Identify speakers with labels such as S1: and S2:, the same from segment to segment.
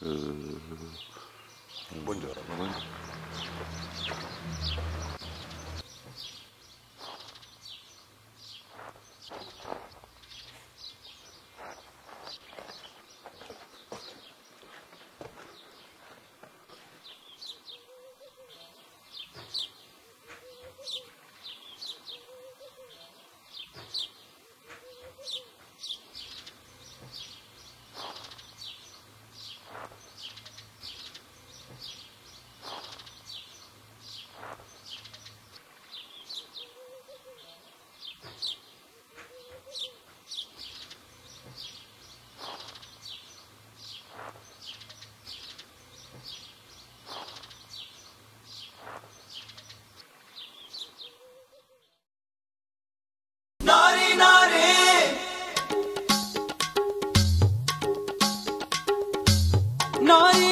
S1: Eh, buongiorno. Buongiorno. No.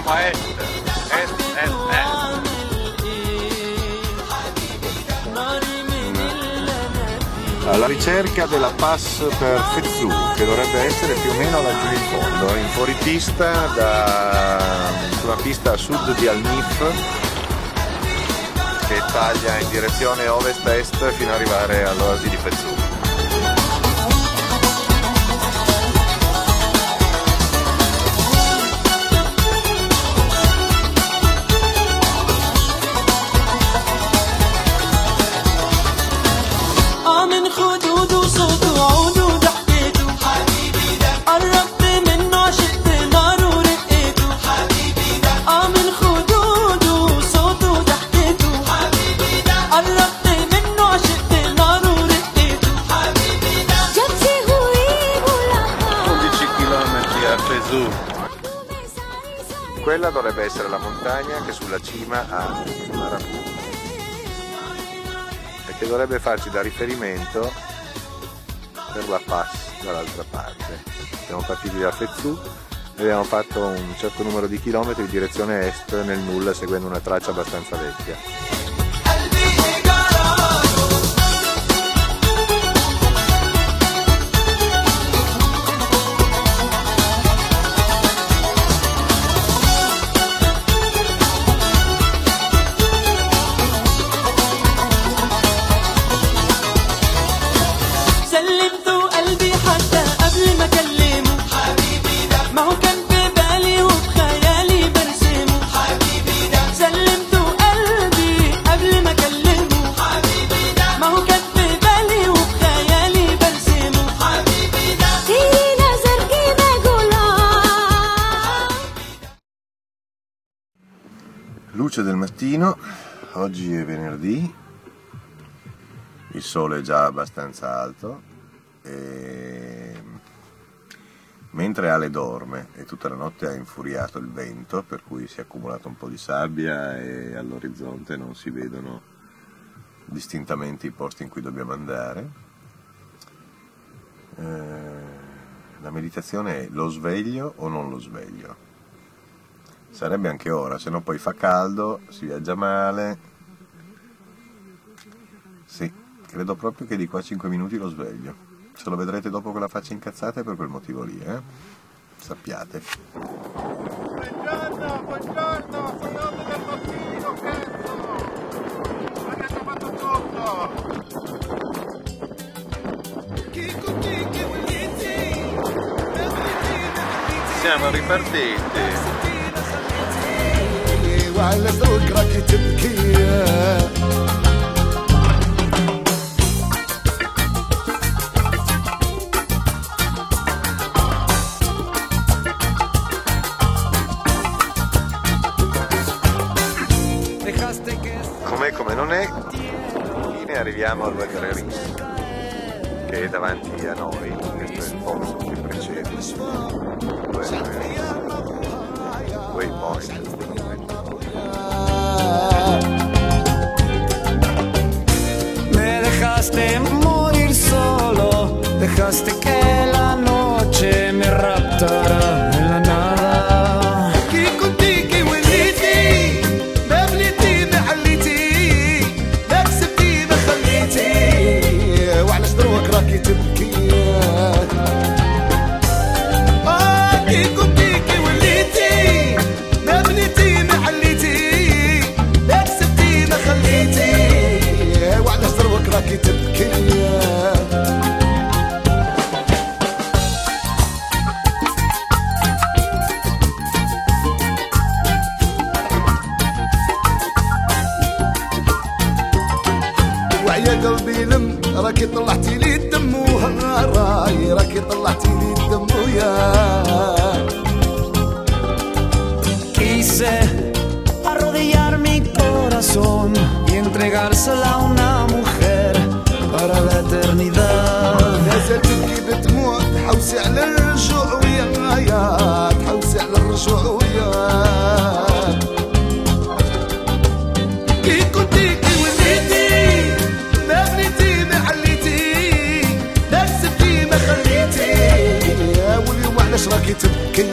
S2: siamo a est, est, est, est.
S3: Alla ricerca della pass per Fezzu, che dovrebbe essere più o meno laggiù in fondo, eh. in fuoripista da, sulla pista a sud di Alnif, che taglia in direzione ovest-est fino ad arrivare all'oasi di Fezzu. a
S4: Pesù.
S3: Quella dovrebbe essere la montagna che sulla cima ha il Marabù e che dovrebbe farci da riferimento per la pass dall'altra parte. Siamo partiti da Fezù e abbiamo fatto un certo numero di chilometri in direzione est nel nulla seguendo una traccia abbastanza vecchia. Luce del mattino, oggi è venerdì, il sole è già abbastanza alto e mentre Ale dorme e tutta la notte ha infuriato il vento per cui si è accumulato un po' di sabbia e all'orizzonte non si vedono distintamente i posti in cui dobbiamo andare. Eh, la meditazione è lo sveglio o non lo sveglio? Sarebbe anche ora, se no poi fa caldo, si viaggia male. Sì, credo proprio che di qua a 5 minuti lo sveglio. Se lo vedrete dopo con la faccia incazzata è per quel motivo lì, eh? Sappiate.
S2: Buongiorno, buongiorno, sono 8 del mattino, cazzo! Hanno fatto tutto?
S3: Siamo ripartiti. è come non è. Infine arriviamo al Valgreris, che è davanti a noi, questo è il posto che precede. Waypoint.
S5: قلبي لم راكي طلعتي لي الدم وهاراي راكي طلعتي لي الدم ويا
S2: Quise arrodillar mi corazón y entregársela a una mujer para la eternidad.
S5: نازل تبكي بدموع تحوسي على الرجوع ويايا تحوسي على الرجوع ذكرك تبكي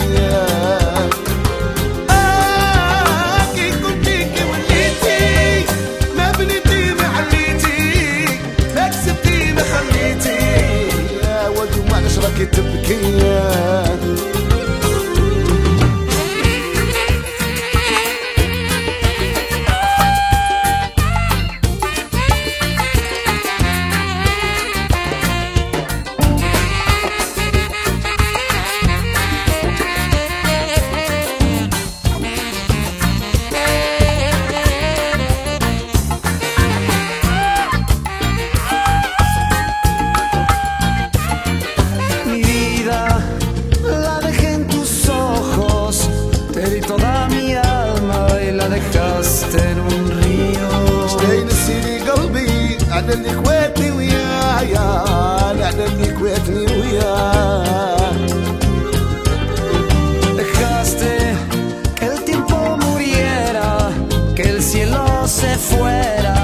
S5: del ni kwetu ya ya la del ni kwetu ya Dejaste que el tiempo muriera, que el cielo se fuera.